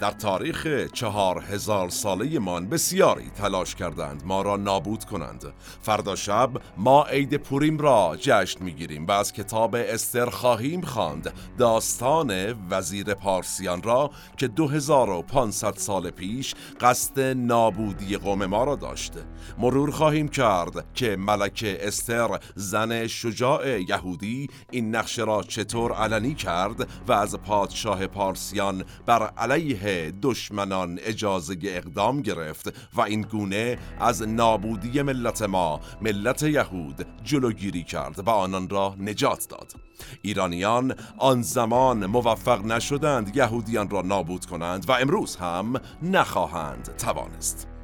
در تاریخ چهار هزار ساله من بسیاری تلاش کردند ما را نابود کنند. فردا شب ما عید پوریم را جشن می‌گیریم و از کتاب استر خواهیم خواند. داستان وزیر پارسیان را که 2500 سال پیش قصد نابودی قوم ما را داشته مرور خواهیم کرد که ملکه استر زن شجاع یهودی این نقشه را چطور علنی کرد و از پادشاه پارسیان بر علیه دشمنان اجازه اقدام گرفت و این گونه از نابودی ملت ما ملت یهود جلوگیری کرد و آنان را نجات داد. ایرانیان آن زمان موفق نشدند یهودیان را نابود کنند و امروز هم نخواهند توانست.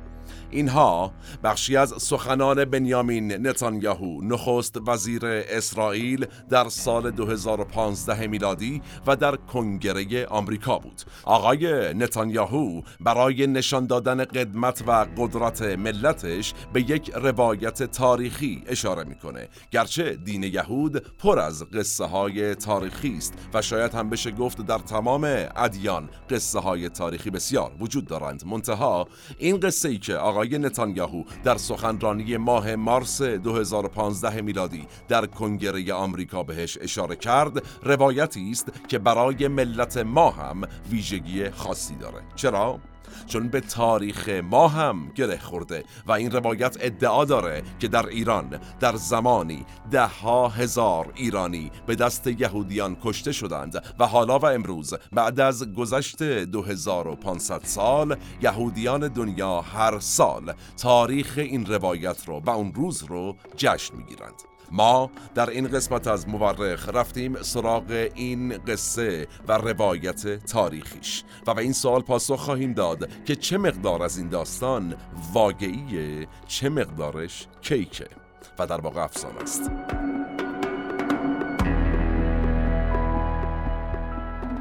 اینها بخشی از سخنان بنیامین نتانیاهو نخست وزیر اسرائیل در سال 2015 میلادی و در کنگره آمریکا بود. آقای نتانیاهو برای نشان دادن قدمت و قدرت ملتش به یک روایت تاریخی اشاره می‌کنه. گرچه دین یهود پر از قصه های تاریخی است و شاید هم بشه گفت در تمام ادیان قصه های تاریخی بسیار وجود دارند. منتها این قصه ای که آقای آقای نتانیاهو در سخنرانی ماه مارس 2015 میلادی در کنگره آمریکا بهش اشاره کرد روایتی است که برای ملت ما هم ویژگی خاصی داره. چرا؟ چون به تاریخ ما هم گره خورده و این روایت ادعا داره که در ایران در زمانی ده ها هزار ایرانی به دست یهودیان کشته شدند و حالا و امروز بعد از گذشت 2500 سال یهودیان دنیا هر سال تاریخ این روایت رو و اون روز رو جشن می‌گیرند. ما در این قسمت از مورخ رفتیم سراغ این قصه و روایت تاریخیش و به این سوال پاسخ خواهیم داد که چه مقدار از این داستان واقعیه چه مقدارش کیکه و در واقع افسانه است.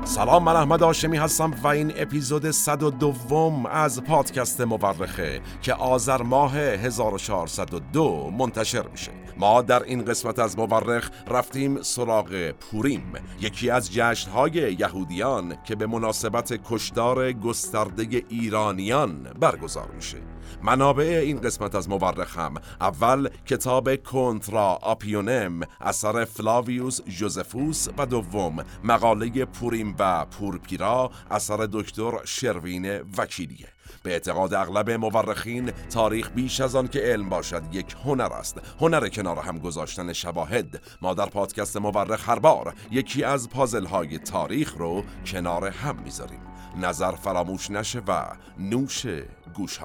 سلام من احمد آشمی هستم و این اپیزود 102 از پادکست مورخه که آذر ماه 1402 منتشر میشه. ما در این قسمت از مورخ رفتیم سراغ پوریم یکی از جشنهای یهودیان که به مناسبت کشدار گسترده ایرانیان برگزار میشه. منابع این قسمت از مورخ هم اول کتاب کنترا آپیونم اثر فلاویوس جوزفوس و دوم مقاله پوریم و پورپیرا اثر دکتر شروین وکیلیه. به اعتقاد اغلب مورخین تاریخ بیش از آن که علم باشد یک هنر است. هنر کنار هم گذاشتن شواهد. ما در پادکست مورخ هر بار یکی از پازل های تاریخ رو کنار هم می‌ذاریم. نظر فراموش نشه و نوش گوش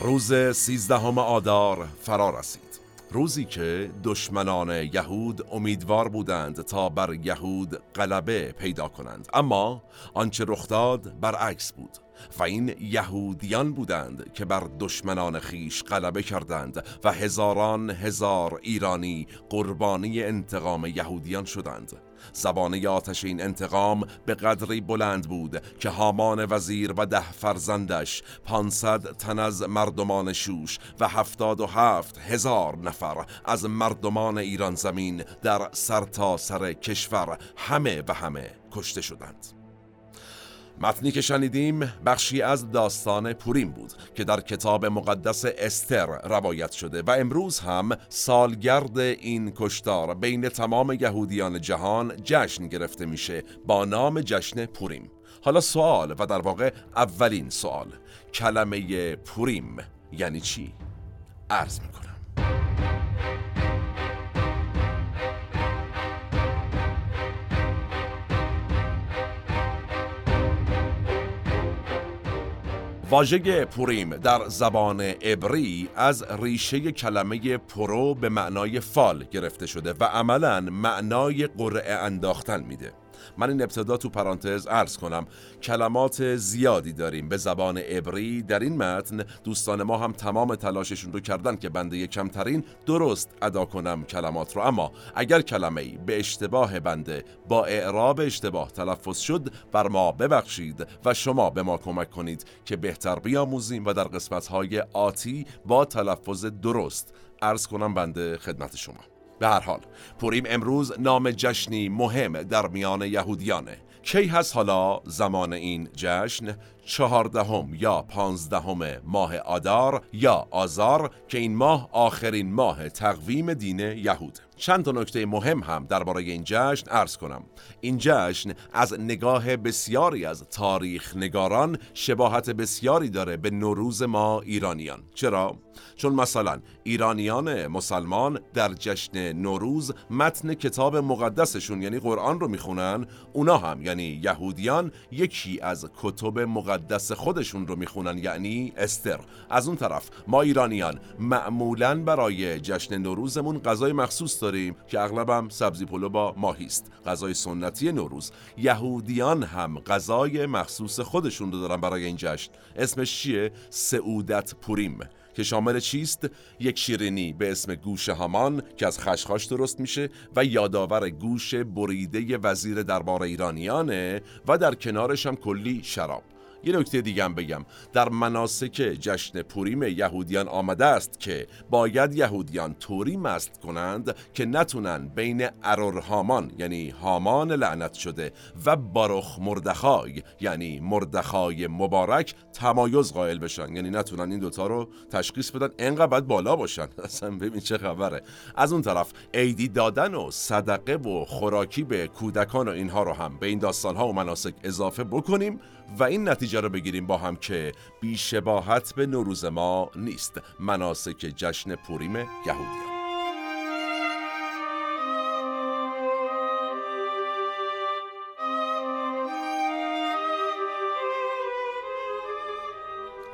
روز سیزدهم آدار فرا رسید. روزی که دشمنان یهود امیدوار بودند تا بر یهود غلبه پیدا کنند. اما آنچه رخ داد برعکس بود. و این یهودیان بودند که بر دشمنان خیش غلبه کردند و هزاران هزار ایرانی قربانی انتقام یهودیان شدند. زبانه آتش این انتقام به قدری بلند بود که هامان وزیر و ده فرزندش پانصد تن از مردمان شوش و هفتاد و هفت هزار نفر از مردمان ایران زمین در سرتاسر سر کشور همه و همه کشته شدند. متنی که شنیدیم بخشی از داستان پوریم بود که در کتاب مقدس استر روایت شده و امروز هم سالگرد این کشتار بین تمام یهودیان جهان جشن گرفته میشه با نام جشن پوریم حالا سوال و در واقع اولین سوال کلمه پوریم یعنی چی؟ عرض می‌کنم واژه پوریم در زبان عبری از ریشه کلمه پرو به معنای فال گرفته شده و عملا معنای قرعه انداختن میده. من این ابتدا تو پرانتز عرض کنم کلمات زیادی داریم. به زبان عبری در این متن دوستان ما هم تمام تلاششون رو کردن که بنده کمترین درست ادا کنم کلمات رو. اما اگر کلمه به اشتباه بنده با اعراب اشتباه تلفظ شد بر ما ببخشید و شما به ما کمک کنید که بهتر بیاموزیم و در قسمت های آتی با تلفظ درست عرض کنم بنده خدمت شما. به هر حال پوریم امروز نام جشنی مهم در میان یهودیانه. کی هست حالا زمان این جشن؟ چهاردهم یا پانزدهم ماه آدار یا آزار که این ماه آخرین ماه تقویم دین یهود. چند تا نکته مهم هم درباره این جشن عرض کنم. این جشن از نگاه بسیاری از تاریخ نگاران شباهت بسیاری داره به نوروز ما ایرانیان. چرا؟ چون مثلا ایرانیان مسلمان در جشن نوروز متن کتاب مقدسشون یعنی قرآن رو می‌خونن اونا هم یعنی یهودیان یکی از کتب مقدس خودشون رو می‌خونن یعنی استر. از اون طرف ما ایرانیان معمولا برای جشن نوروزمون غذای مخصوص داریم که اغلبم سبزی پلو با ماهی است. غذای سنتی نوروز. یهودیان هم غذای مخصوص خودشون رو دارن برای این جشن. اسمش چیه؟ سعودت پوریم. که شامل چیست؟ یک شیرینی به اسم گوش هامان که از خشخاش درست میشه و یادآور گوش بریده وزیر دربار ایرانیانه و در کنارش هم کلی شراب. یه نکته دیگه هم بگم. در مناسک جشن پوریم یهودیان آمده است که باید یهودیان طوری مست کنند که نتونن بین ارور هامان یعنی هامان لعنت شده و باروخ مردخای یعنی مردخای مبارک تمایز قائل بشن. یعنی نتونن این دوتا رو تشخیص بدن. انقدر باید بالا باشن. اصلا ببین چه خبره. از اون طرف عیدی دادن و صدقه و خوراکی به کودکان و اینها رو هم به این داستان ها و مناسک اضافه بکنیم. و این نتیجه رو بگیریم با هم که بیشباهت به نوروز ما نیست. مناسک جشن پوریم یهودیان.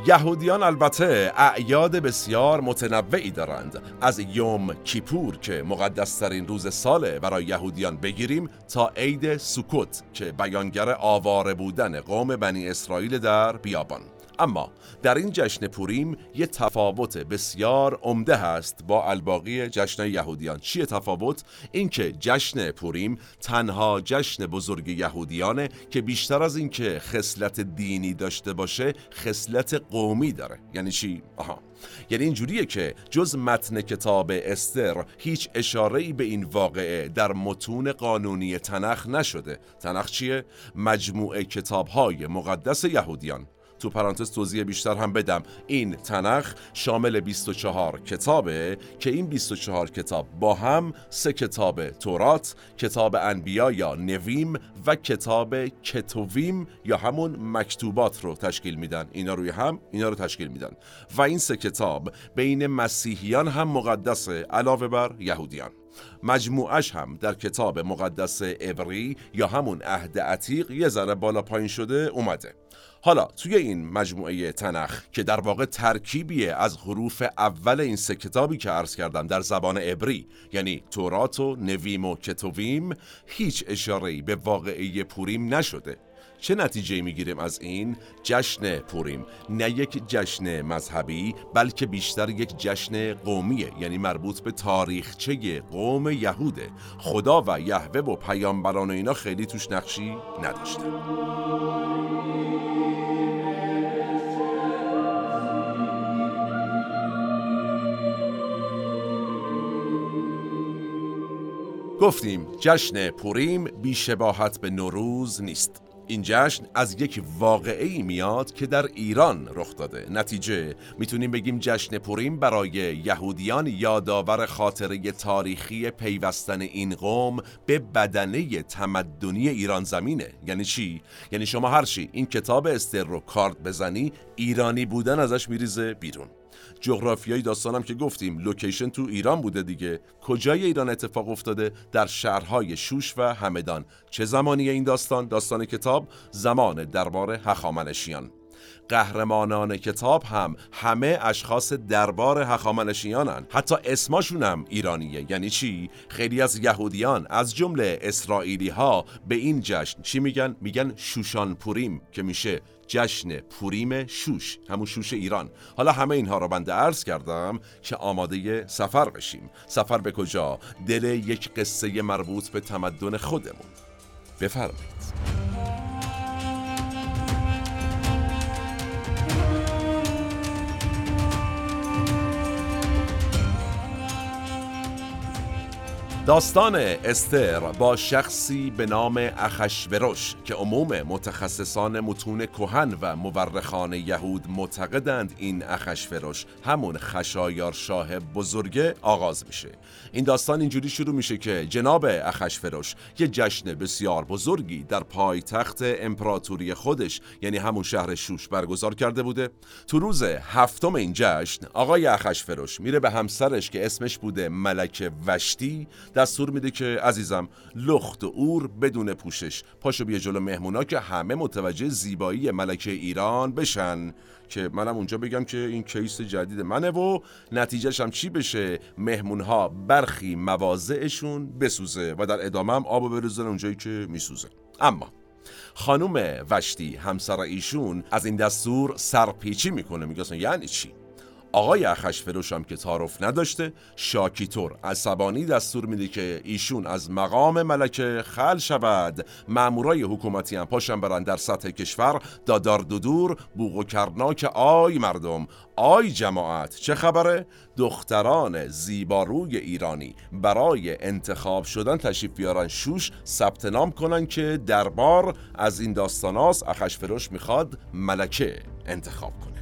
یهودیان البته اعیاد بسیار متنوعی دارند. از یوم کیپور که مقدسترین روز ساله برای یهودیان بگیریم تا عید سوکوت که بیانگر آواره بودن قوم بنی اسرائیل در بیابان. اما در این جشن پوریم یه تفاوت بسیار عمده هست با الباقی جشن یهودیان. چیه تفاوت؟ اینکه جشن پوریم تنها جشن بزرگ یهودیانه که بیشتر از اینکه خصلت دینی داشته باشه خصلت قومی داره. یعنی چی؟ آها. یعنی اینجوریه که جز متن کتاب استر هیچ اشاره به این واقعه در متون قانونی تنخ نشده. تنخ چیه؟ مجموعه کتاب های مقدس یهودیان. تو پرانتز توضیح بیشتر هم بدم. این تنخ شامل 24 کتابه که این 24 کتاب با هم سه کتاب تورات کتاب انبیا یا نویم و کتاب کتوویم یا همون مکتوبات رو تشکیل میدن. اینا روی هم اینا رو تشکیل میدن. و این سه کتاب بین مسیحیان هم مقدسه علاوه بر یهودیان. مجموعش هم در کتاب مقدس عبری یا همون عهد عتیق یه ذره بالا پایین شده اومده. حالا توی این مجموعه تنخ که در واقع ترکیبیه از حروف اول این سه کتابی که عرض کردم در زبان عبری یعنی تورات و نویم و کتویم هیچ اشاره‌ای به واقعه پوریم نشده. چه نتیجه می‌گیریم از این جشن پوریم؟ نه یک جشن مذهبی بلکه بیشتر یک جشن قومیه. یعنی مربوط به تاریخچه قوم یهوده. خدا و یهوه و پیامبران و اینا خیلی توش نقشی نداشته گفتیم جشن پوریم بیشباهت به نوروز نیست. این جشن از یک واقعه میاد که در ایران رخ داده. نتیجه می‌تونیم بگیم جشن پوریم برای یهودیان یادآور خاطره تاریخی پیوستن این قوم به بدنه تمدنی ایران زمینه. یعنی چی؟ یعنی شما هرچی این کتاب استر رو کارت بزنی ایرانی بودن ازش میریزه بیرون. جغرافیایی داستانم که گفتیم لوکیشن تو ایران بوده دیگه. کجای ایران اتفاق افتاده؟ در شهرهای شوش و همدان. چه زمانی این داستان؟ داستان کتاب زمان دربار هخامنشیان. قهرمانان کتاب هم همه اشخاص دربار هخامنشیانن. حتی اسماشون هم ایرانیه. یعنی چی؟ خیلی از یهودیان از جمله اسرائیلی ها به این جشن. چی میگن؟ میگن شوشان پوریم که میشه جشن پوریم شوش همون شوش ایران. حالا همه اینها رو بنده عرض کردم که آماده سفر بشیم. سفر به کجا؟ دل یک قصه مربوط به تمدن خودمون. بفرمایید. داستان استر با شخصی به نام اخشورش که عموم متخصصان متون کهن و مورخان یهود معتقدند این اخشورش همون خشایار شاه بزرگه آغاز میشه. این داستان اینجوری شروع میشه که جناب اخشورش یه جشن بسیار بزرگی در پایتخت امپراتوری خودش یعنی همون شهر شوش برگزار کرده بوده. تو روز هفتم این جشن آقای اخشورش میره به همسرش که اسمش بوده ملک وشتی دستور میده که عزیزم لخت و اور بدون پوشش. پاشو بیا جلو مهمونا که همه متوجه زیبایی ملکه ایران بشن. که منم اونجا بگم که این کیس جدید منه و نتیجهش هم چی بشه؟ مهمون ها برخی مواضعشون بسوزه و در ادامه هم آب بریزن اونجایی که میسوزه. اما خانوم وشتی همسر ایشون از این دستور سرپیچی می‌کنه. میگه یعنی چی؟ آقای اخشفروش هم که تعارف نداشته شاکیتور عصبانی دستور میده که ایشون از مقام ملکه خل شود. مامورای حکومتی هم پاشن برن در سطح کشور. دادار دودور بوغ و کرناک آی مردم. آی جماعت چه خبره؟ دختران زیباروی ایرانی برای انتخاب شدن تشریف بیارن شوش ثبت نام کنن که دربار از این داستاناس اخشفروش می‌خواد ملکه انتخاب کنه.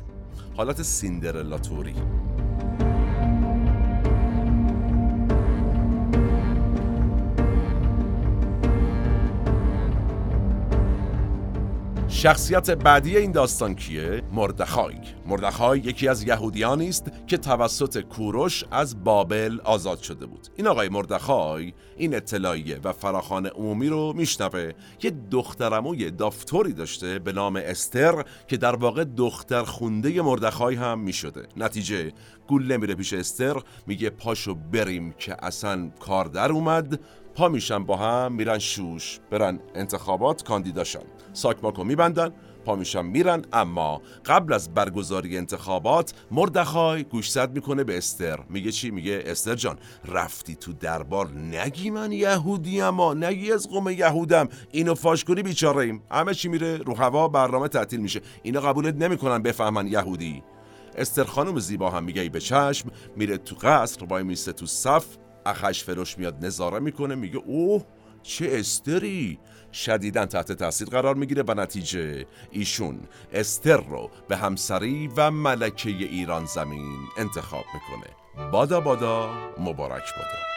حالت سیندرلا توری شخصیت بعدی این داستان کیه؟ مردخای. مردخای یکی از یهودیانی است که توسط کوروش از بابل آزاد شده بود. این آقای مردخای این اطلاعیه و فراخان عمومی رو میشنوه. یه دخترموی دافتوری داشته به نام استر که در واقع دختر خونده مردخای هم می‌شده. نتیجه گول نمیره پیش استر میگه پاشو بریم که اصلا کار در اومد. پا میشن با هم میرن شوش برن انتخابات کاندیداشن ساکماکو میبندن پا میشن میرن. اما قبل از برگزاری انتخابات مردخای گوشزد می‌کنه به استر. میگه چی؟ میگه استر جان رفتی تو دربار نگی من یهودی اما نگی از قوم یهودم. اینو فاش کنی بیچاره ایم همه چی میره رو هوا برنامه تعطیل میشه. اینا قبولت نمی‌کنن بفهمن یهودی. استر خانم زیبا هم میگه به چشم میره تو قصر وای میسته تو صف. اخش فروش میاد نظاره می‌کنه میگه اوه چه استری! شدیدا تحت تاثیر قرار می‌گیره و نتیجه ایشون استر رو به همسری و ملکه ایران زمین انتخاب می‌کنه. بادا بادا مبارک بادا.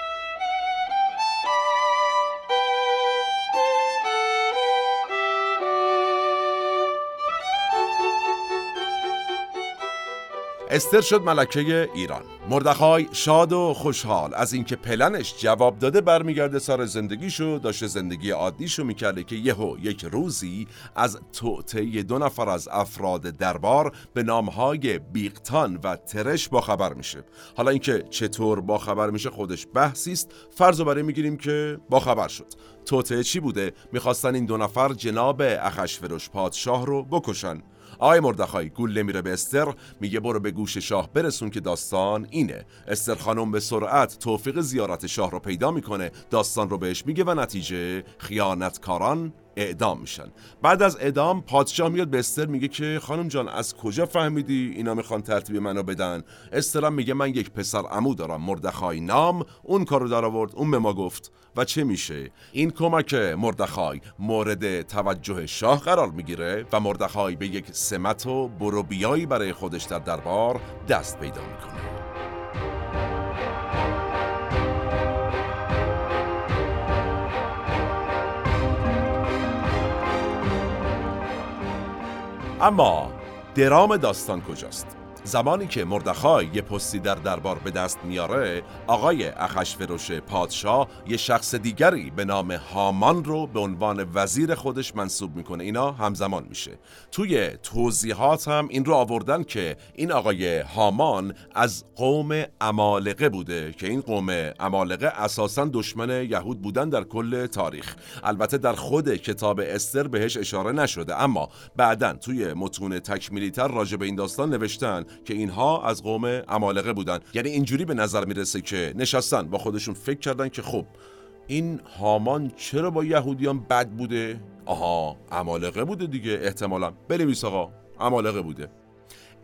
استر شد ملکه ایران. مردخای شاد و خوشحال. از اینکه پلنش جواب داده برمیگرده سر زندگیشو داشته زندگی عادیشو می‌کرده که یهو یک روزی از توطعه دو نفر از افراد دربار به نامهای بیقتان و ترش با خبر میشه. حالا اینکه چطور با خبر میشه خودش بحثی است. فرض برای می‌گیریم که با خبر شد. توطعه چی بوده؟ می‌خواستن این دو نفر جناب اخشفروش پادشاه رو بکشن. آقای مردخای گول میره به استر؟ میگه برو به گوش شاه برسون که داستان اینه. استر خانم به سرعت توفیق زیارت شاه رو پیدا می‌کنه. داستان رو بهش میگه و نتیجه خیانتکاران اعدام میشن. بعد از اعدام پادشاه میاد به میگه که خانم جان از کجا فهمیدی اینا می‌خوان ترتیب منو بدن؟ استرم میگه من یک پسر عمو دارم مردخای نام. اون کارو در آورد اون به ما گفت. و چه میشه؟ این کمک مردخای مورد توجه شاه قرار می‌گیره و مردخای به یک سمت و بروبیایی برای خودش در دربار دست پیدا می‌کنه. اما درام داستان کجاست؟ زمانی که مردخای یه پستی در دربار به دست میاره آقای اخشفروش پادشاه یه شخص دیگری به نام هامان رو به عنوان وزیر خودش منصوب می‌کنه. اینا همزمان میشه. توی توضیحات هم این رو آوردن که این آقای هامان از قوم امالقه بوده که این قوم امالقه اساسا دشمن یهود بودن در کل تاریخ. البته در خود کتاب استر بهش اشاره نشده اما بعدا توی متون تکمیلی تر راجع به این داستان نوشتن که اینها از قوم امالقه بودن یعنی اینجوری به نظر می‌رسه که نشستن با خودشون فکر کردن که خب این هامان چرا با یهودیان بد بوده؟ آها امالقه بوده دیگه احتمالا. بنویس آقا امالقه بوده.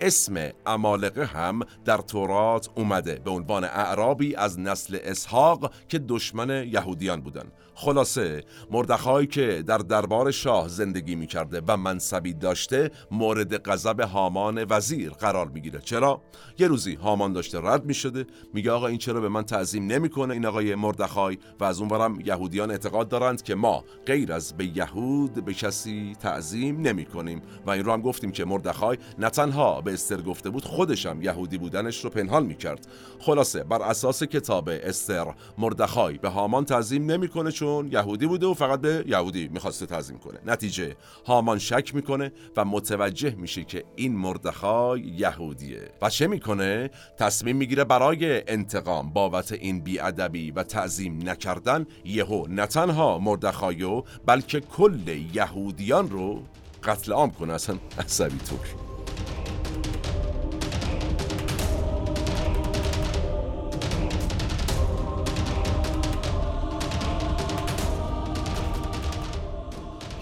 اسم امالقه هم در تورات اومده به عنوان اعرابی از نسل اسحاق که دشمن یهودیان بودن خلاصه مردخایی که در دربار شاه زندگی می‌کرده و منصبی داشته مورد غضب هامان وزیر قرار می‌گیره. چرا؟ یه روزی هامان داشته رد می‌شده میگه آقا این چرا به من تعظیم نمی‌کنه این آقای مردخای؟ و از اونورم یهودیان اعتقاد دارند که ما غیر از به یهود به کسی تعظیم نمی‌کنیم. و این رو هم گفتیم که مردخای نه تنها به استر گفته بود خودشم یهودی بودنش رو پنهان می‌کرد. خلاصه بر اساس کتاب استر مردخای به هامان تعظیم نمی‌کنه چون یهودی بوده و فقط به یهودی می‌خواسته تعظیم کنه. نتیجه هامان شک می‌کنه و متوجه میشه که این مردخای یهودیه. و چه می‌کنه؟ تصمیم می‌گیره برای انتقام بابت این بیادبی و تعظیم نکردن یهو نه تنها مردخایو بلکه کل یهودیان رو قتل عام کنه. اصلا عصبی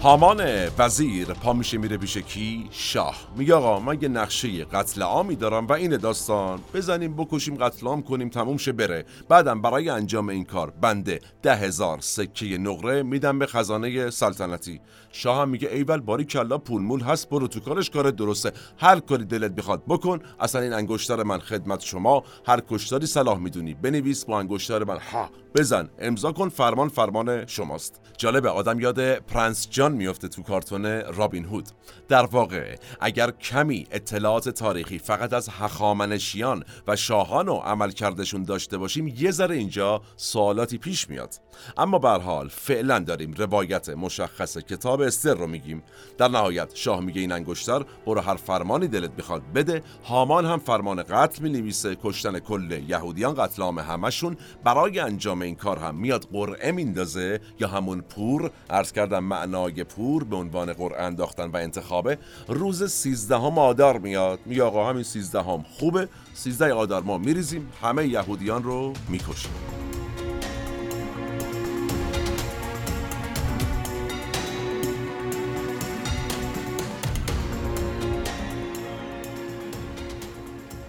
هامان وزیر پا میشه میره پیش کی؟ شاه. میگه آقا من یه نقشه قتل عامی دارم و این داستان. بزنیم بکشیم قتل عام کنیم تموم شه بره. بعدم برای انجام این کار بنده ده هزار سکه نقره میدم به خزانه سلطنتی. شاه هم میگه ایول باری کلا پول مول هست برو تو کارش کار درسته. هر کاری دلت بخواد بکن اصلا این انگشتر من خدمت شما هر کشتاری صلاح می‌دونی. بنویس با انگشتر من. ها بزن. امضا کن فرمان فرمان شماست. جالبه آدم یاد پرنس جان میفته تو کارتون رابین هود. در واقع اگر کمی اطلاعات تاریخی فقط از هخامنشیان و شاهان و عمل کردشون داشته باشیم یه ذره اینجا سوالاتی پیش میاد. اما به حال فعلا داریم روایت مشخص کتاب استر رو میگیم. در نهایت شاه میگه این انگشتر برو هر فرمانی دلت بخواد بده. هامان هم فرمان قتل می کشتن کل یهودیان قتل عام همشون برای انجام این کار هم میاد قرعه میندازه یا همون پور. عرض کردم معنای پور به عنوان قرعه انداختن و انتخابه. روز سیزدهم آدار میاد. میگه آقا همین سیزدهم خوبه. سیزده آدار ما میریزیم. همه یهودیان رو می‌کشیم.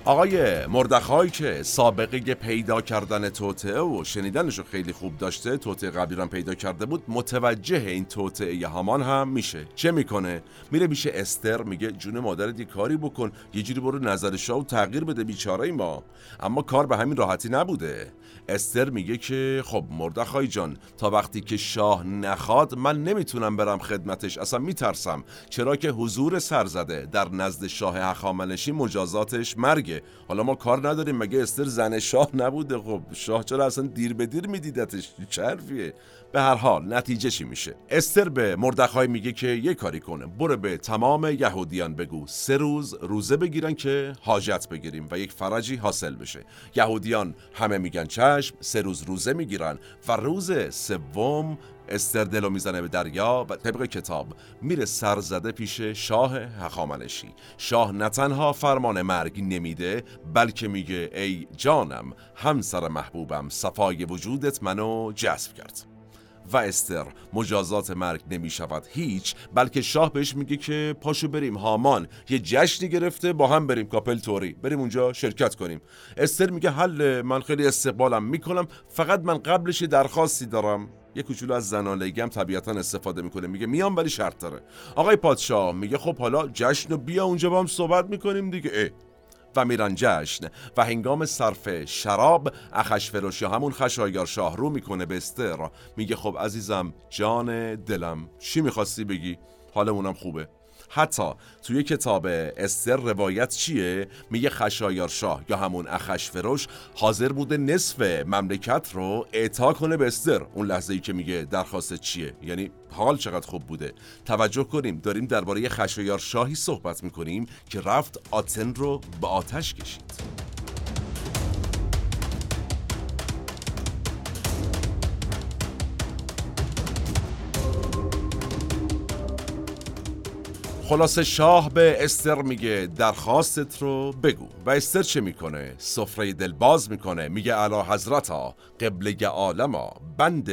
آقای مردخای که سابقه پیدا کردن توطعه و شنیدنشو خیلی خوب داشته توطعه قبلی پیدا کرده بود متوجه این توطعه هامان هم میشه. چه می‌کنه؟ میره میشه استر میگه جون مادر دی کاری بکن یه جوری برو نظر شاه و تغییر بده بیچاره ما اما کار به همین راحتی نبوده. استر میگه که خب مردخای جان تا وقتی که شاه نخواد من نمی‌تونم برم خدمتش اصلا میترسم. چرا که حضور سرزده در نزد شاه هخامنشی مجازاتش مرگه. حالا ما کار نداریم مگه استر زن شاه نبوده؟ خب شاه چرا اصلا دیر به دیر میدیدتش؟ چه به هر حال نتیجه چی میشه؟ استر به مردخای میگه که یه کاری کنه برو به تمام یهودیان بگو. سه روز روزه بگیرن که حاجت بگیریم و یک فرجی حاصل بشه. یهودیان همه میگن چشم سه روز روزه می‌گیرن و روز سوم استر دلو می‌زنه به دریا و طبق کتاب میره سرزده پیش شاه هخامنشی. شاه نه تنها فرمان مرگ نمیده بلکه میگه ای جانم همسر محبوبم صفای وجودت منو جذب کرد. و استر. مجازات مرگ نمی شود هیچ بلکه شاه بهش میگه که پاشو بریم هامان. یه جشنی گرفته با هم بریم کاپل توری. بریم اونجا شرکت کنیم. استر میگه حل من خیلی استقبالم می‌کنم. فقط من قبلش درخواستی دارم. یه کوچولو از زنانگی هم طبیعتا استفاده می‌کنه. میگه میام ولی شرط داره. آقای پادشاه میگه خب حالا جشن و بیا اونجا با هم صحبت می‌کنیم دیگه. و میرن جشن و هنگام صرف شراب اخش فروشی همون خشایار شاه رو می‌کنه به استر. میگه خب عزیزم جان دلم چی می‌خواستی بگی؟ حالمونم خوبه. حتی توی کتاب استر روایت چیه؟ میگه خشایار شاه یا همون اخشفروش حاضر بوده نصف مملکت رو اعطا کنه به استر. اون لحظه ای که میگه درخواست چیه؟ یعنی حال چقدر خوب بوده. توجه کنیم داریم درباره خشایار شاهی صحبت می‌کنیم که رفت آتن رو به آتش کشید. خلاصه شاه به استر میگه درخواستت رو بگو. و استر چه می‌کنه؟ سفره دل باز می‌کنه. میگه علا حضرتا قبله عالما بند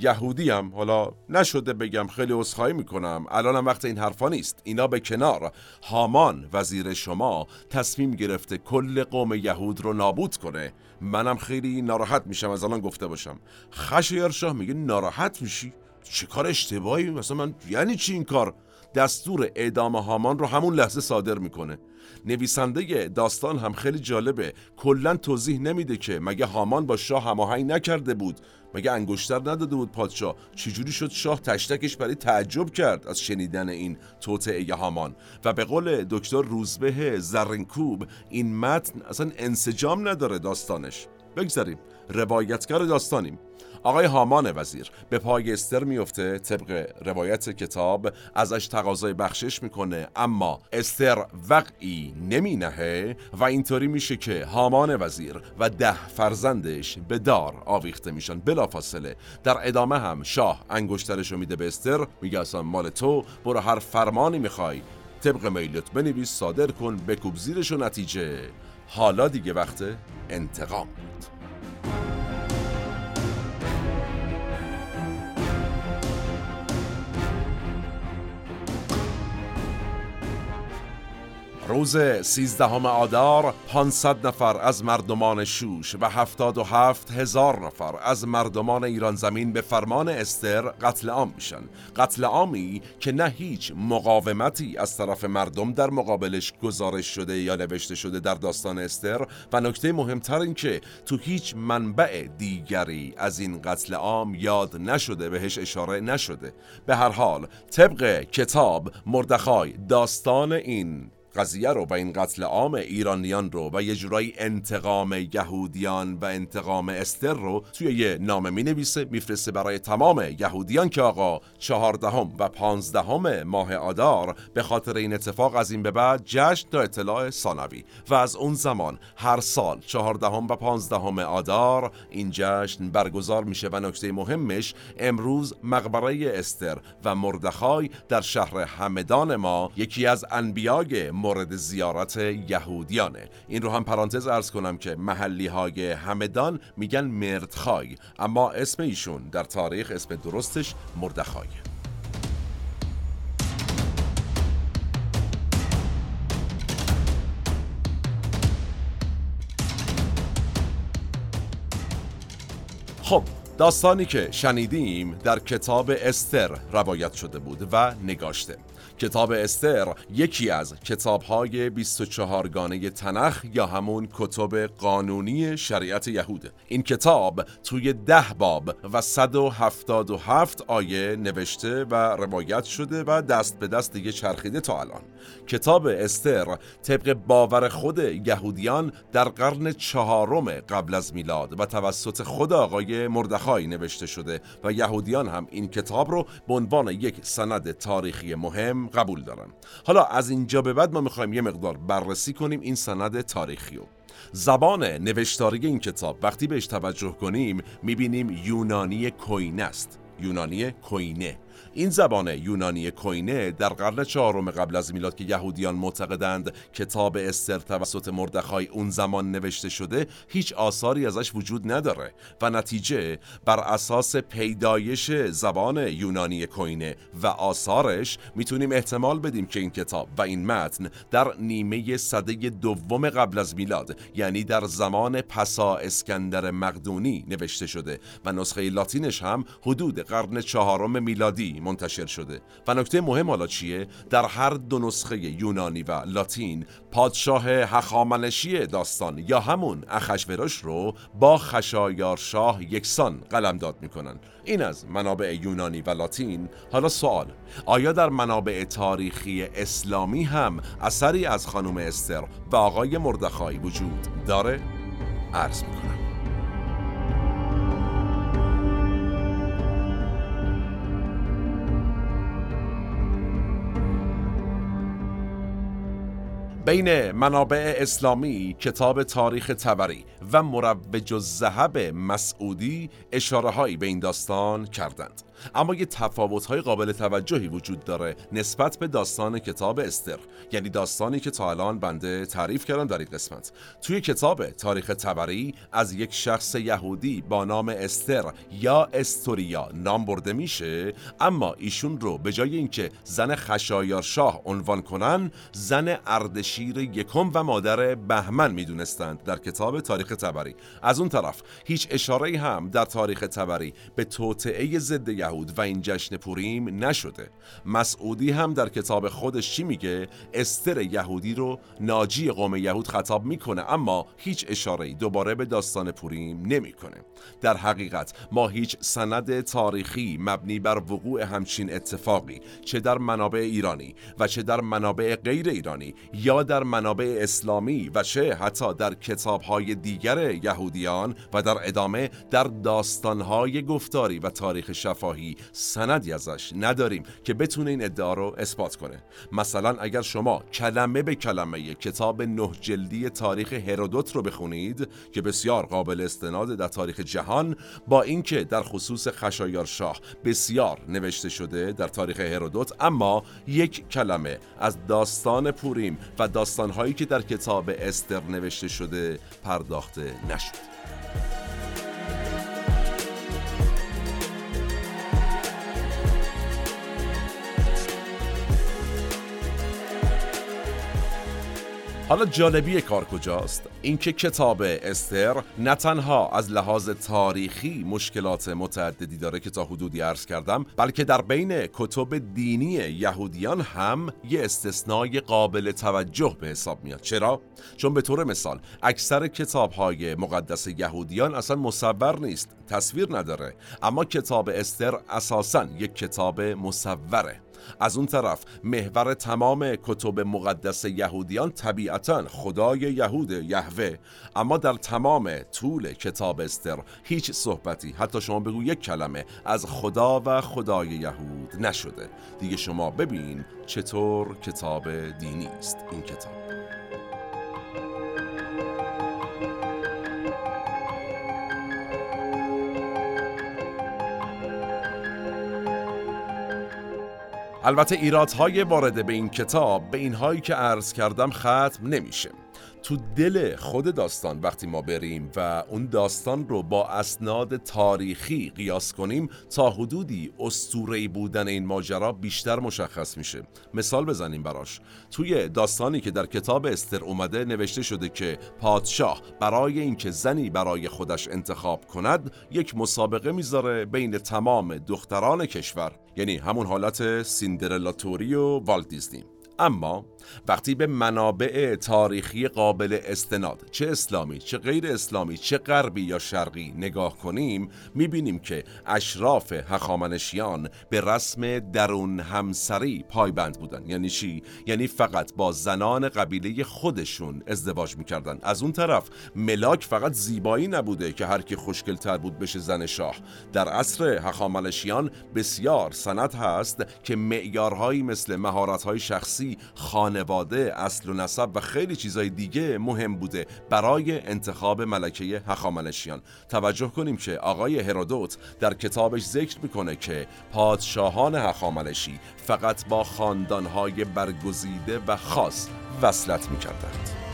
یهودیم. حالا نشده بگم خیلی اصخایی می‌کنم. الانم وقت این حرفا نیست. اینا به کنار هامان وزیر شما تصمیم گرفته کل قوم یهود رو نابود کنه. منم خیلی ناراحت میشم از الان گفته باشم. خشایار شاه میگه ناراحت میشی؟ چه کار اشتباهی؟ مثلا من یعنی چی این کار؟ دستور اعدام هامان رو همون لحظه صادر می‌کنه. نویسنده داستان هم خیلی جالبه. کلا توضیح نمیده که مگه هامان با شاه هماهنگ نکرده بود. مگه انگشتر نداده بود پادشاه. چجوری شد شاه تشتکش برای تعجب کرد از شنیدن این توطعه هامان؟ و به قول دکتر روزبه زرنکوب این متن اصلا انسجام نداره داستانش. بگذاریم روایتگر داستانیم. آقای هامان وزیر به پای استر میفته طبق روایت کتاب ازش تقاضای بخشش می‌کنه. اما استر وقعی نمی نهه و اینطوری میشه که هامان وزیر و ده فرزندش به دار آویخته میشن. بلافاصله. در ادامه هم شاه انگشترش رو میده به استر میگه اصلا مال تو برو هر فرمانی می‌خوای. طبق میلت بنویس صادر کن بکوب زیرش و نتیجه. حالا دیگه وقت انتقام بود. روز سیزدهم آدار 500 نفر از مردمان شوش و هفتاد و هفت هزار نفر از مردمان ایران زمین به فرمان استر قتل عام میشن. قتل عامی که نه هیچ مقاومتی از طرف مردم در مقابلش گزارش شده یا نوشته شده در داستان استر. و نکته مهمتر این که تو هیچ منبع دیگری از این قتل عام یاد نشده بهش اشاره نشده. به هر حال طبق کتاب مردخای داستان این قضیه رو و این قتل عام ایرانیان رو و یه جورایی انتقام یهودیان و انتقام استر رو توی یه نامه می نویسه میفرسته برای تمام یهودیان که آقا چهاردهم و پانزدهم ماه آدار به خاطر این اتفاق از این به بعد جشن تا اطلاع ثانوی. و از اون زمان هر سال چهاردهم و پانزدهم آدار این جشن برگزار میشه و نکته مهمش امروز مقبره استر و مردخای در شهر همدان ما یکی از انبیای مورد زیارت یهودیانه. این رو هم پرانتز ارز کنم که محلی های همدان میگن مردخای اما اسم ایشون در تاریخ اسم درستش مردخای. خب داستانی که شنیدیم در کتاب استر روایت شده بود و نگاشته. کتاب استر یکی از کتابهای 24 گانه تنخ یا همون کتب قانونی شریعت یهود. این کتاب توی ده باب و 177 آیه نوشته و روایت شده و دست به دست دیگه چرخیده تا الان. کتاب استر طبق باور خود یهودیان در قرن چهارم قبل از میلاد و توسط خود آقای مردخای نوشته شده و یهودیان هم این کتاب رو به عنوان یک سند تاریخی مهم قبول دارن. حالا از اینجا به بعد ما می‌خوایم یه مقدار بررسی کنیم این سند تاریخی رو زبان نوشتاری این کتاب وقتی بهش توجه کنیم می‌بینیم یونانی کوینه است. یونانی کوینه. این زبان یونانی کوینه در قرن چهارم قبل از میلاد که یهودیان معتقدند کتاب استر توسط مردخای اون زمان نوشته شده هیچ آثاری ازش وجود نداره و نتیجه بر اساس پیدایش زبان یونانی کوینه و آثارش می‌تونیم احتمال بدیم که این کتاب و این متن در نیمه صده دوم قبل از میلاد یعنی در زمان پسا اسکندر مقدونی نوشته شده و نسخه لاتینش هم حدود قرن چهارم میلادی منتشر شده. و نکته مهم حالا چیه؟ در هر دو نسخه یونانی و لاتین پادشاه هخامنشی داستان یا همون اخشورش رو با خشایارشاه یکسان قلمداد می‌کنن. این از منابع یونانی و لاتین. حالا سوال آیا در منابع تاریخی اسلامی هم اثری از خانم استر و آقای مردخای وجود داره؟ عرض می‌کنم. بین منابع اسلامی کتاب تاریخ تبری و مروج الذهب مسعودی اشاره هایی به این داستان کردند. اما یه تفاوت های قابل توجهی وجود داره نسبت به داستان کتاب استر. یعنی داستانی که تا الان بنده تعریف کردم در این قسمت. توی کتاب تاریخ تبری از یک شخص یهودی با نام استر یا استوریا نام برده میشه اما ایشون رو به جای اینکه زن خشایار شاه عنوان کنن زن اردشیر یکم و مادر بهمن می‌دونستند در کتاب تاریخ تبری از اون طرف هیچ اشاره هم در تاریخ تبری به توطعه ضد یهود و این جشن پوریم نشده. مسعودی هم در کتاب خودش چی میگه؟ استر یهودی رو ناجی قوم یهود خطاب می‌کنه اما هیچ اشاره دوباره به داستان پوریم نمی‌کنه. در حقیقت ما هیچ سند تاریخی مبنی بر وقوع همچین اتفاقی چه در منابع ایرانی و چه در منابع غیر ایرانی یا در منابع اسلامی و چه حتی در کتابهای دیگر یهودیان و در ادامه در داستانهای گفتاری و تاریخ شفاهی سندی ازش نداریم که بتونه این ادعا رو اثبات کنه. مثلا اگر شما کلمه به کلمه کتاب نه جلدی تاریخ هرودوت رو بخونید که بسیار قابل استناد در تاریخ جهان با اینکه در خصوص خشایار شاه بسیار نوشته شده در تاریخ هرودوت اما یک کلمه از داستان پوریم و داستانهایی که در کتاب استر نوشته شده پرداخته نشد. حالا جالبی کار کجاست؟ اینکه کتاب استر نه تنها از لحاظ تاریخی مشکلات متعددی داره که تا حدودی عرض کردم بلکه در بین کتب دینی یهودیان هم یه استثنای قابل توجه به حساب میاد چرا؟ چون به طور مثال اکثر کتاب های مقدس یهودیان اصلا مصور نیست تصویر نداره اما کتاب استر اساسا یک کتاب مصوره از اون طرف محور تمام کتب مقدس یهودیان طبیعتا خدای یهود یهوه. اما در تمام طول کتاب استر هیچ صحبتی حتی شما بگو یک کلمه از خدا و خدای یهود نشده. دیگه شما ببین چطور کتاب دینی است این کتاب. البته ایرادهای وارده به این کتاب به اینهایی که عرض کردم ختم نمیشه. تو دل خود داستان وقتی ما بریم و اون داستان رو با اسناد تاریخی قیاس کنیم تا حدودی استورهی بودن این ماجرا بیشتر مشخص میشه. مثال بزنیم براش. توی داستانی که در کتاب استر اومده نوشته شده که پادشاه برای اینکه زنی برای خودش انتخاب کند یک مسابقه می‌ذاره بین تمام دختران کشور یعنی همون حالت سیندرلا توری و اما وقتی به منابع تاریخی قابل استناد چه اسلامی چه غیر اسلامی چه غربی یا شرقی نگاه کنیم می‌بینیم که اشراف هخامنشیان به رسم درون همسری پایبند بودن. یعنی چی؟ یعنی فقط با زنان قبیله خودشون ازدواج می‌کردن. از اون طرف ملاک فقط زیبایی نبوده که هر کی خوشگلتر بود بشه زن شاه. در عصر هخامنشیان بسیار سنت هست که معیارهایی مثل مهارت‌های شخصی خانه خانواده، اصل و نسب و خیلی چیزای دیگه مهم بوده برای انتخاب ملکه هخامنشیان. توجه کنیم که آقای هرودوت در کتابش ذکر می‌کنه که پادشاهان هخامنشی فقط با خاندانهای برگزیده و خاص وصلت می‌کردند.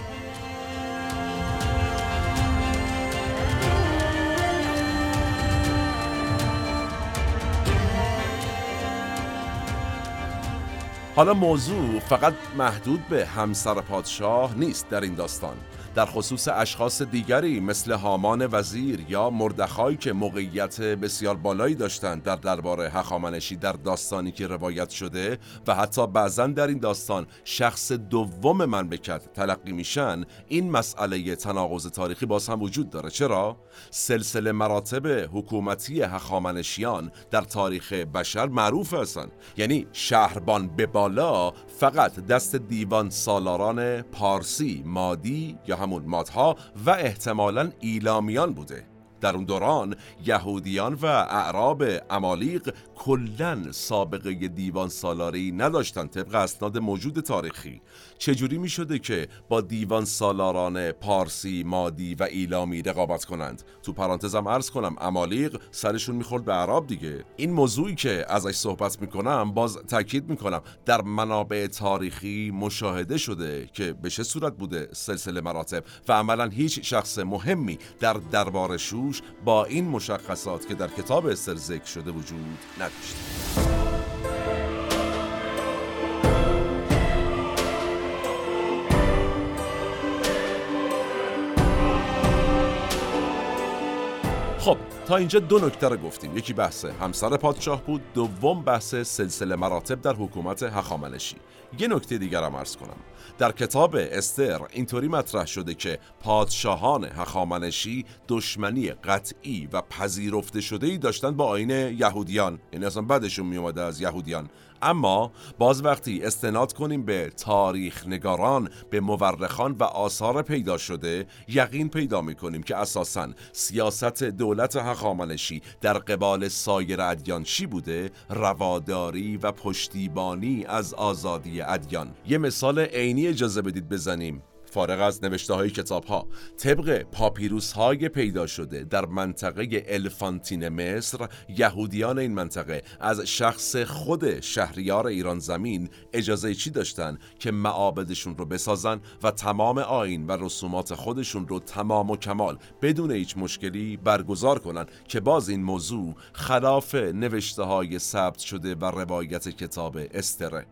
حالا موضوع فقط محدود به همسر پادشاه نیست در این داستان. در خصوص اشخاص دیگری مثل هامان وزیر یا مردخای که موقعیت بسیار بالایی داشتند در دربار هخامنشی در داستانی که روایت شده و حتی بعضا در این داستان شخص دوم منبکت تلقی میشن این مسئله تناقض تاریخی باز هم وجود داره. چرا؟ سلسله مراتب حکومتی هخامنشیان در تاریخ بشر معروف هستن. یعنی شهربان به بالا فقط دست دیوان سالاران پارسی مادی یا همون مادها و احتمالا ایلامیان بوده. در اون دوران یهودیان و اعراب امالیق کلا سابقه دیوان سالاری نداشتن. طبق اسناد موجود تاریخی. چجوری می شده که با دیوان سالاران پارسی، مادی و ایلامی رقابت کنند؟ تو پرانتزم عرض کنم امالیق سرشون می‌خورد به عرب دیگه. این موضوعی که ازش صحبت می‌کنم باز تاکید می‌کنم در منابع تاریخی مشاهده شده که به چه صورت بوده سلسله مراتب؟ و عملا هیچ شخص مهمی در دربار شوش با این مشخصات که در کتاب استر ذکر شده وجود نداشته خب تا اینجا دو نکته رو گفتیم. یکی بحث همسر پادشاه بود دوم بحث سلسله مراتب در حکومت هخامنشی. یه نکته دیگر هم ارز کنم. در کتاب استر اینطوری مطرح شده که پادشاهان هخامنشی دشمنی قطعی و پذیرفته شده ای داشتن با آین یهودیان. یعنی اصلا بعدشون می از یهودیان. اما باز وقتی استناد کنیم به تاریخ نگاران به مورخان و آثار پیدا شده یقین پیدا می کنیم که اساسا سیاست دولت هخامنشی در قبال سایر ادیان چی بوده؟ رواداری و پشتیبانی از آزادی ادیان. یه مثال عینی اجازه بدید بزنیم. فارغ از نوشته های کتاب ها طبق پاپیروس های پیدا شده در منطقه الفانتین مصر یهودیان این منطقه از شخص خود شهریار ایران زمین اجازه چی داشتن که معابدشون رو بسازن و تمام آین و رسومات خودشون رو تمام و کمال بدون هیچ مشکلی برگزار کنن که باز این موضوع خلاف نوشته های ثبت شده و روایت کتاب استره.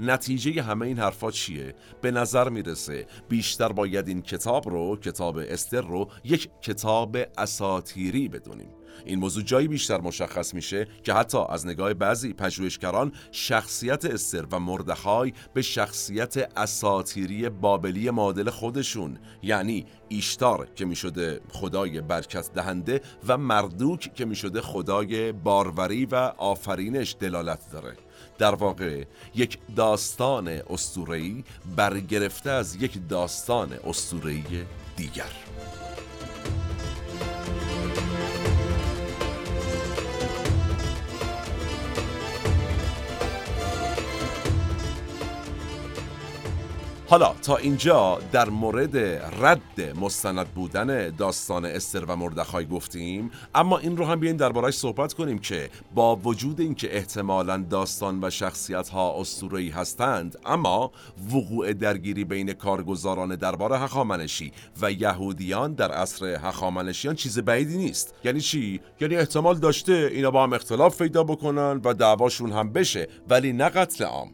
نتیجه همه این حرفا چیه؟ به نظر می‌رسه بیشتر باید این کتاب رو کتاب استر رو یک کتاب اساتیری بدونیم این موضوع جایی بیشتر مشخص میشه که حتی از نگاه بعضی پژوهشگران شخصیت استر و مردخای به شخصیت اساتیری بابلی معادل خودشون یعنی ایشتار که می‌شده خدای برکت دهنده و مردوک که می‌شده خدای باروری و آفرینش دلالت داره در واقع یک داستان استورهی برگرفته از یک داستان استورهی دیگر. حالا تا اینجا در مورد رد مستند بودن داستان استر و مردخای گفتیم اما این رو هم بیاین دربارش صحبت کنیم که با وجود اینکه احتمالا داستان و شخصیت ها اسطوره‌ای هستند اما وقوع درگیری بین کارگزاران دربار هخامنشی و یهودیان در عصر هخامنشیان چیز بعیدی نیست. یعنی چی؟ یعنی احتمال داشته اینا با هم اختلاف پیدا بکنن و دعواشون هم بشه ولی نه قتل عام.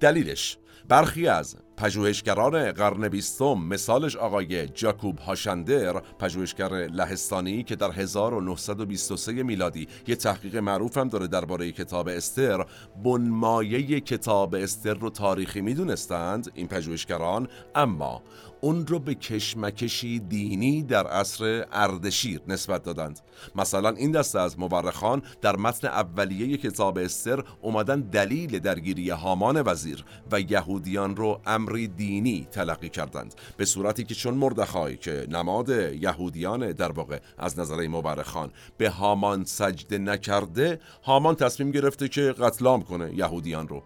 دلیلش برخی از پژوهشگران قرن بیستم مثالش آقای جاکوب هاشندر پژوهشگر لهستانی که در 1923 میلادی یه تحقیق معروف هم داره درباره کتاب استر بنمایه کتاب استر رو تاریخی می‌دونستند این پژوهشگران اما اون رو به کشمکشی دینی در عصر اردشیر نسبت دادند. مثلا این دسته از مورخان در متن اولیه کتاب استر اومدن دلیل درگیری هامان وزیر و یهودیان رو امری دینی تلقی کردند. به صورتی که چون مردخای که نماد یهودیان در واقع از نظر مورخان به هامان سجده نکرده هامان تصمیم گرفته که قتلام کنه یهودیان رو.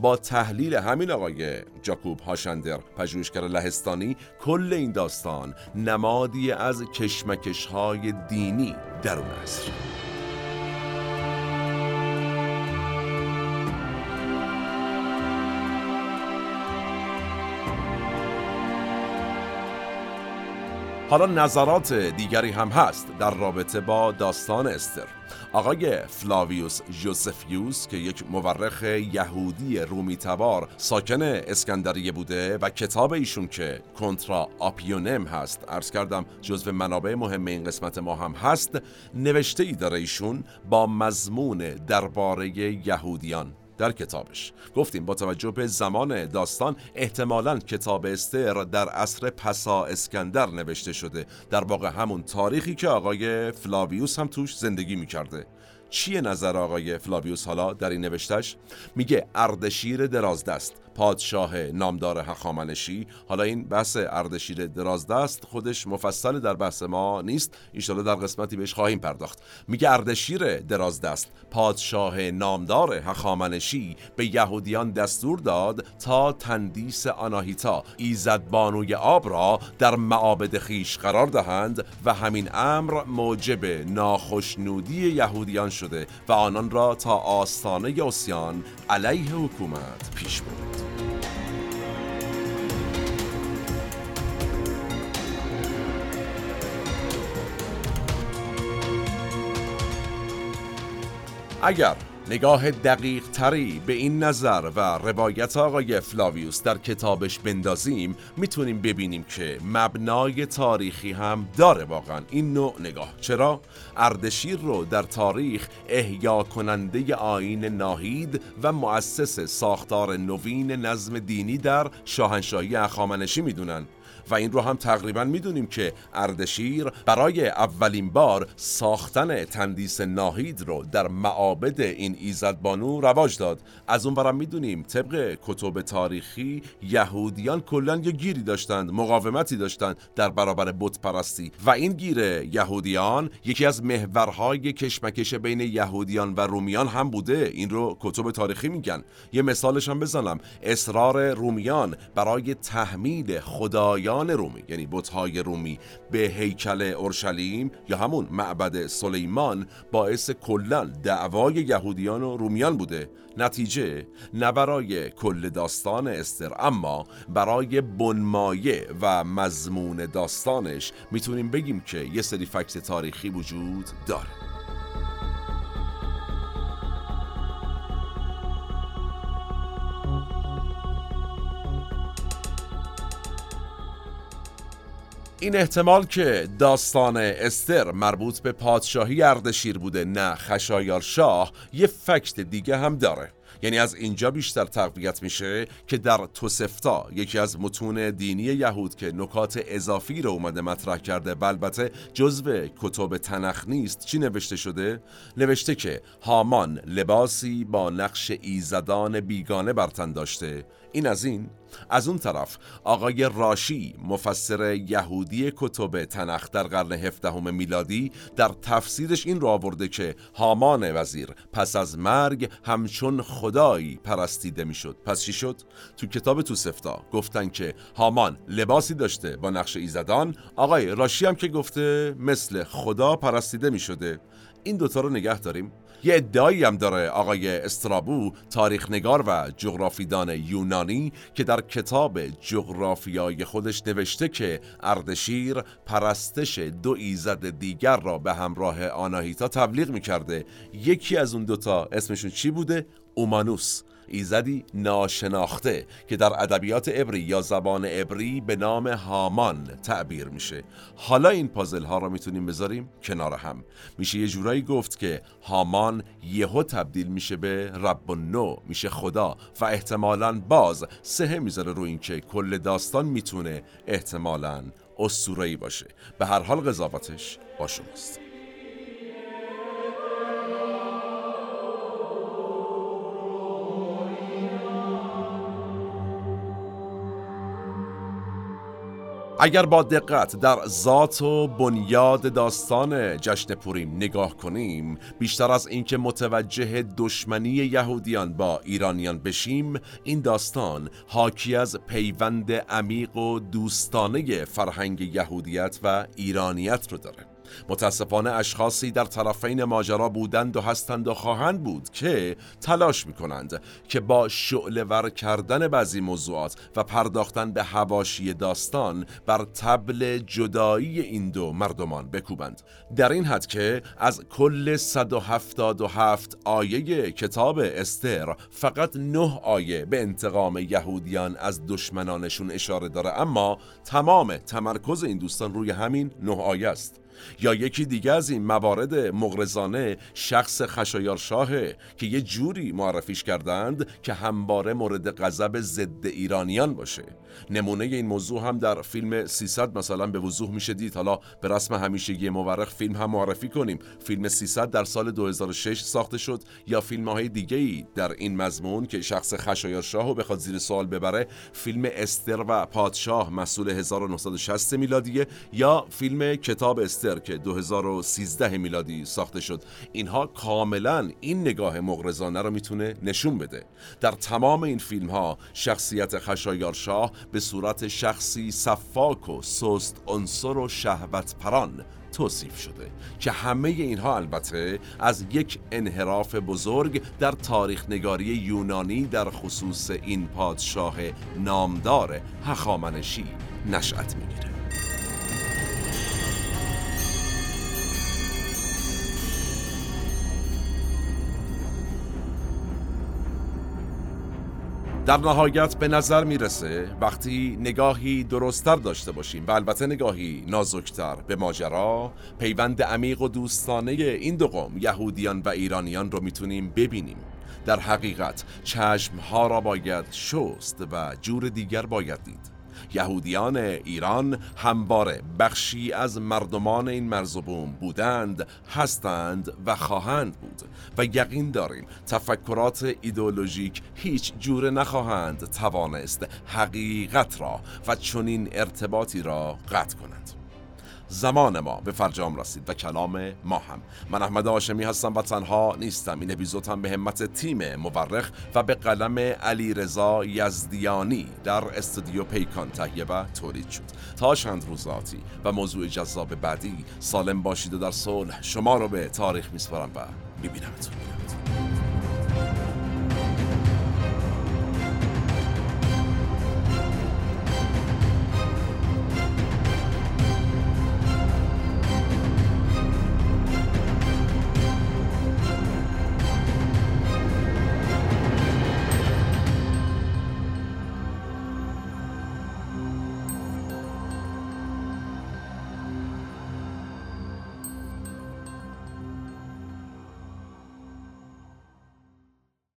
با تحلیل همین آقای جاکوب هاشندر پژوهشگر لهستانی کل این داستان نمادی از کشمکش های دینی در اون حالا نظرات دیگری هم هست در رابطه با داستان استر. آقای فلاویوس جوزفیوس که یک مورخ یهودی رومی تبار ساکن اسکندریه بوده و کتاب ایشون که کنترا آپیونم هست. عرض کردم جزو منابع مهم این قسمت ما هم هست. نوشته ای داره ایشون با مضمون درباره یهودیان. در کتابش. گفتیم با توجه به زمان داستان احتمالا کتاب استر در عصر پسا اسکندر نوشته شده. در واقع همون تاریخی که آقای فلاویوس هم توش زندگی می‌کرده. چیه نظر آقای فلاویوس حالا در این نوشتش میگه اردشیر درازدست. پادشاه نامدار هخامنشی. حالا این بحث اردشیر درازدست خودش مفصل در بحث ما نیست. ایشالا در قسمتی بهش خواهیم پرداخت. میگه اردشیر درازدست. پادشاه نامدار هخامنشی به یهودیان دستور داد تا تندیس آناهیتا ایزد بانوی آب را در معابد خیش قرار دهند و همین امر موجب ناخشنودی یهودیان شده و آنان را تا آستانه اسیان علیه حکومت پیش برد. اگر نگاه دقیق تری به این نظر و روایت آقای فلاویوس در کتابش بندازیم می‌تونیم ببینیم که مبنای تاریخی هم داره واقعا این نوع نگاه چرا؟ اردشیر رو در تاریخ احیا کننده آین ناهید و مؤسس ساختار نوین نظم دینی در شاهنشاهی اخامنشی می‌دونن و این رو هم تقریبا می‌دونیم که اردشیر برای اولین بار ساختن تندیس ناهید رو در معابد این ایزد بانو رواج داد. از اون برم می‌دونیم طبق کتب تاریخی یهودیان کلا یه گیری داشتند مقاومتی داشتند در برابر بت پرستی و این گیر یهودیان یکی از محورهای کشمکش بین یهودیان و رومیان هم بوده. این رو کتب تاریخی میگن. یه مثالش هم بزنم. اصرار رومیان برای تحمیل خدایان رومی یعنی بتهای رومی به هیکل اورشلیم یا همون معبد سلیمان باعث کلا دعوای یهودیان و رومیان بوده. نتیجه نه برای کل داستان استر اما برای بنمایه و مضمون داستانش می‌تونیم بگیم که یه سری فکت تاریخی وجود داره. این احتمال که داستان استر مربوط به پادشاهی اردشیر بوده نه خشایار شاه یه فکت دیگه هم داره یعنی از اینجا بیشتر تقویت میشه که در توسفتا یکی از متون دینی یهود که نکات اضافی رو اومده مطرح کرده و البته جزو کتب تنخ نیست چی نوشته شده؟ نوشته که هامان لباسی با نقش ایزدان بیگانه برتن داشته این از این از اون طرف آقای راشی مفسر یهودی کتب تنخ در قرن هفدهم میلادی در تفسیرش این رو آورده که هامان وزیر پس از مرگ همچون خدایی پرستیده می‌شد. پس چی شد؟ تو کتاب تو سفتا گفتن که هامان لباسی داشته با نقش ایزدان آقای راشی هم که گفته مثل خدا پرستیده می‌شده. این دوتا رو نگه داریم؟ یه ادعایی هم داره آقای استرابو تاریخ نگار و جغرافیدان یونانی که در کتاب جغرافیای خودش نوشته که اردشیر پرستش دو ایزد دیگر را به همراه آناهیتا تبلیغ می‌کرده یکی از اون دوتا اسمشون چی بوده؟ اومانوس ایزدی ناشناخته که در ادبیات عبری یا زبان عبری به نام هامان تعبیر میشه. حالا این پازل ها رو می‌تونیم بذاریم کنار هم. میشه یه جورایی گفت که هامان یهو تبدیل میشه به رب نو میشه خدا و احتمالا باز سه می‌ذاره رو این که کل داستان می‌تونه احتمالا اسطوره‌ای باشه. به هر حال قضاوتش با شماست. اگر با دقت در ذات و بنیاد داستان جشن پوریم نگاه کنیم بیشتر از اینکه متوجه دشمنی یهودیان با ایرانیان بشیم این داستان حاکی از پیوند عمیق و دوستانه فرهنگ یهودیت و ایرانیت رو داره. متاسفانه اشخاصی در طرفین ماجرا بودند و هستند و خواهند بود که تلاش می کنند که با شعله ور کردن بعضی موضوعات و پرداختن به هواشی داستان بر تبل جدایی این دو مردمان بکوبند. در این حد که از کل 177 آیه کتاب استر فقط نه آیه به انتقام یهودیان از دشمنانشون اشاره داره. اما تمام تمرکز این دوستان روی همین نه آیه است. یا یکی دیگه از این موارد مغرزانه شخص خشایار شاهه که یه جوری معرفیش کردند که همباره مورد غضب ضد ایرانیان باشه. نمونه این موضوع هم در فیلم 300 مثلا به وضوح میشه دید. حالا به رسم همیشگی مورخ فیلم هم معرفی کنیم. فیلم 300 در سال 2006 ساخته شد یا فیلم های دیگه ای در این مضمون که شخص خشایار شاه رو بخواد زیر سوال ببره فیلم استر و پادشاه مسئول 1960 میلادیه یا فیلم کتاب استر که 2013 میلادی ساخته شد. اینها کاملا این نگاه مغرضانه رو می‌تونه نشون بده. در تمام این فیلم ها شخصیت خشایار شاه به صورت شخصی صفاک و سست عنصر و شهوت پران توصیف شده که همه اینها البته از یک انحراف بزرگ در تاریخ نگاری یونانی در خصوص این پادشاه نامدار هخامنشی نشأت می‌گیره. در نهایت به نظر می‌رسه وقتی نگاهی درستتر داشته باشیم و البته نگاهی نازکتر به ماجرا پیوند عمیق و دوستانه این دو قوم یهودیان و ایرانیان رو می‌تونیم ببینیم. در حقیقت چشمها را باید شست و جور دیگر باید دید. یهودیان ایران همواره بخشی از مردمان این مرزبوم بودند هستند و خواهند بود و یقین داریم تفکرات ایدولوژیک هیچ جوره نخواهند توانست حقیقت را و چنین ارتباطی را قطع کنند. زمان ما به فرجام رسید و کلام ما هم. من احمد آشمی هستم و تنها نیستم. این اپیزود هم به همت تیم مورخ و به قلم علی رضا یزدیانی در استودیو پیکان تهیه و تولید شد. تا چند روزاتی و موضوع جذاب بعدی سالم باشید و در صلح شما رو به تاریخ میسپارم و میبینمتون.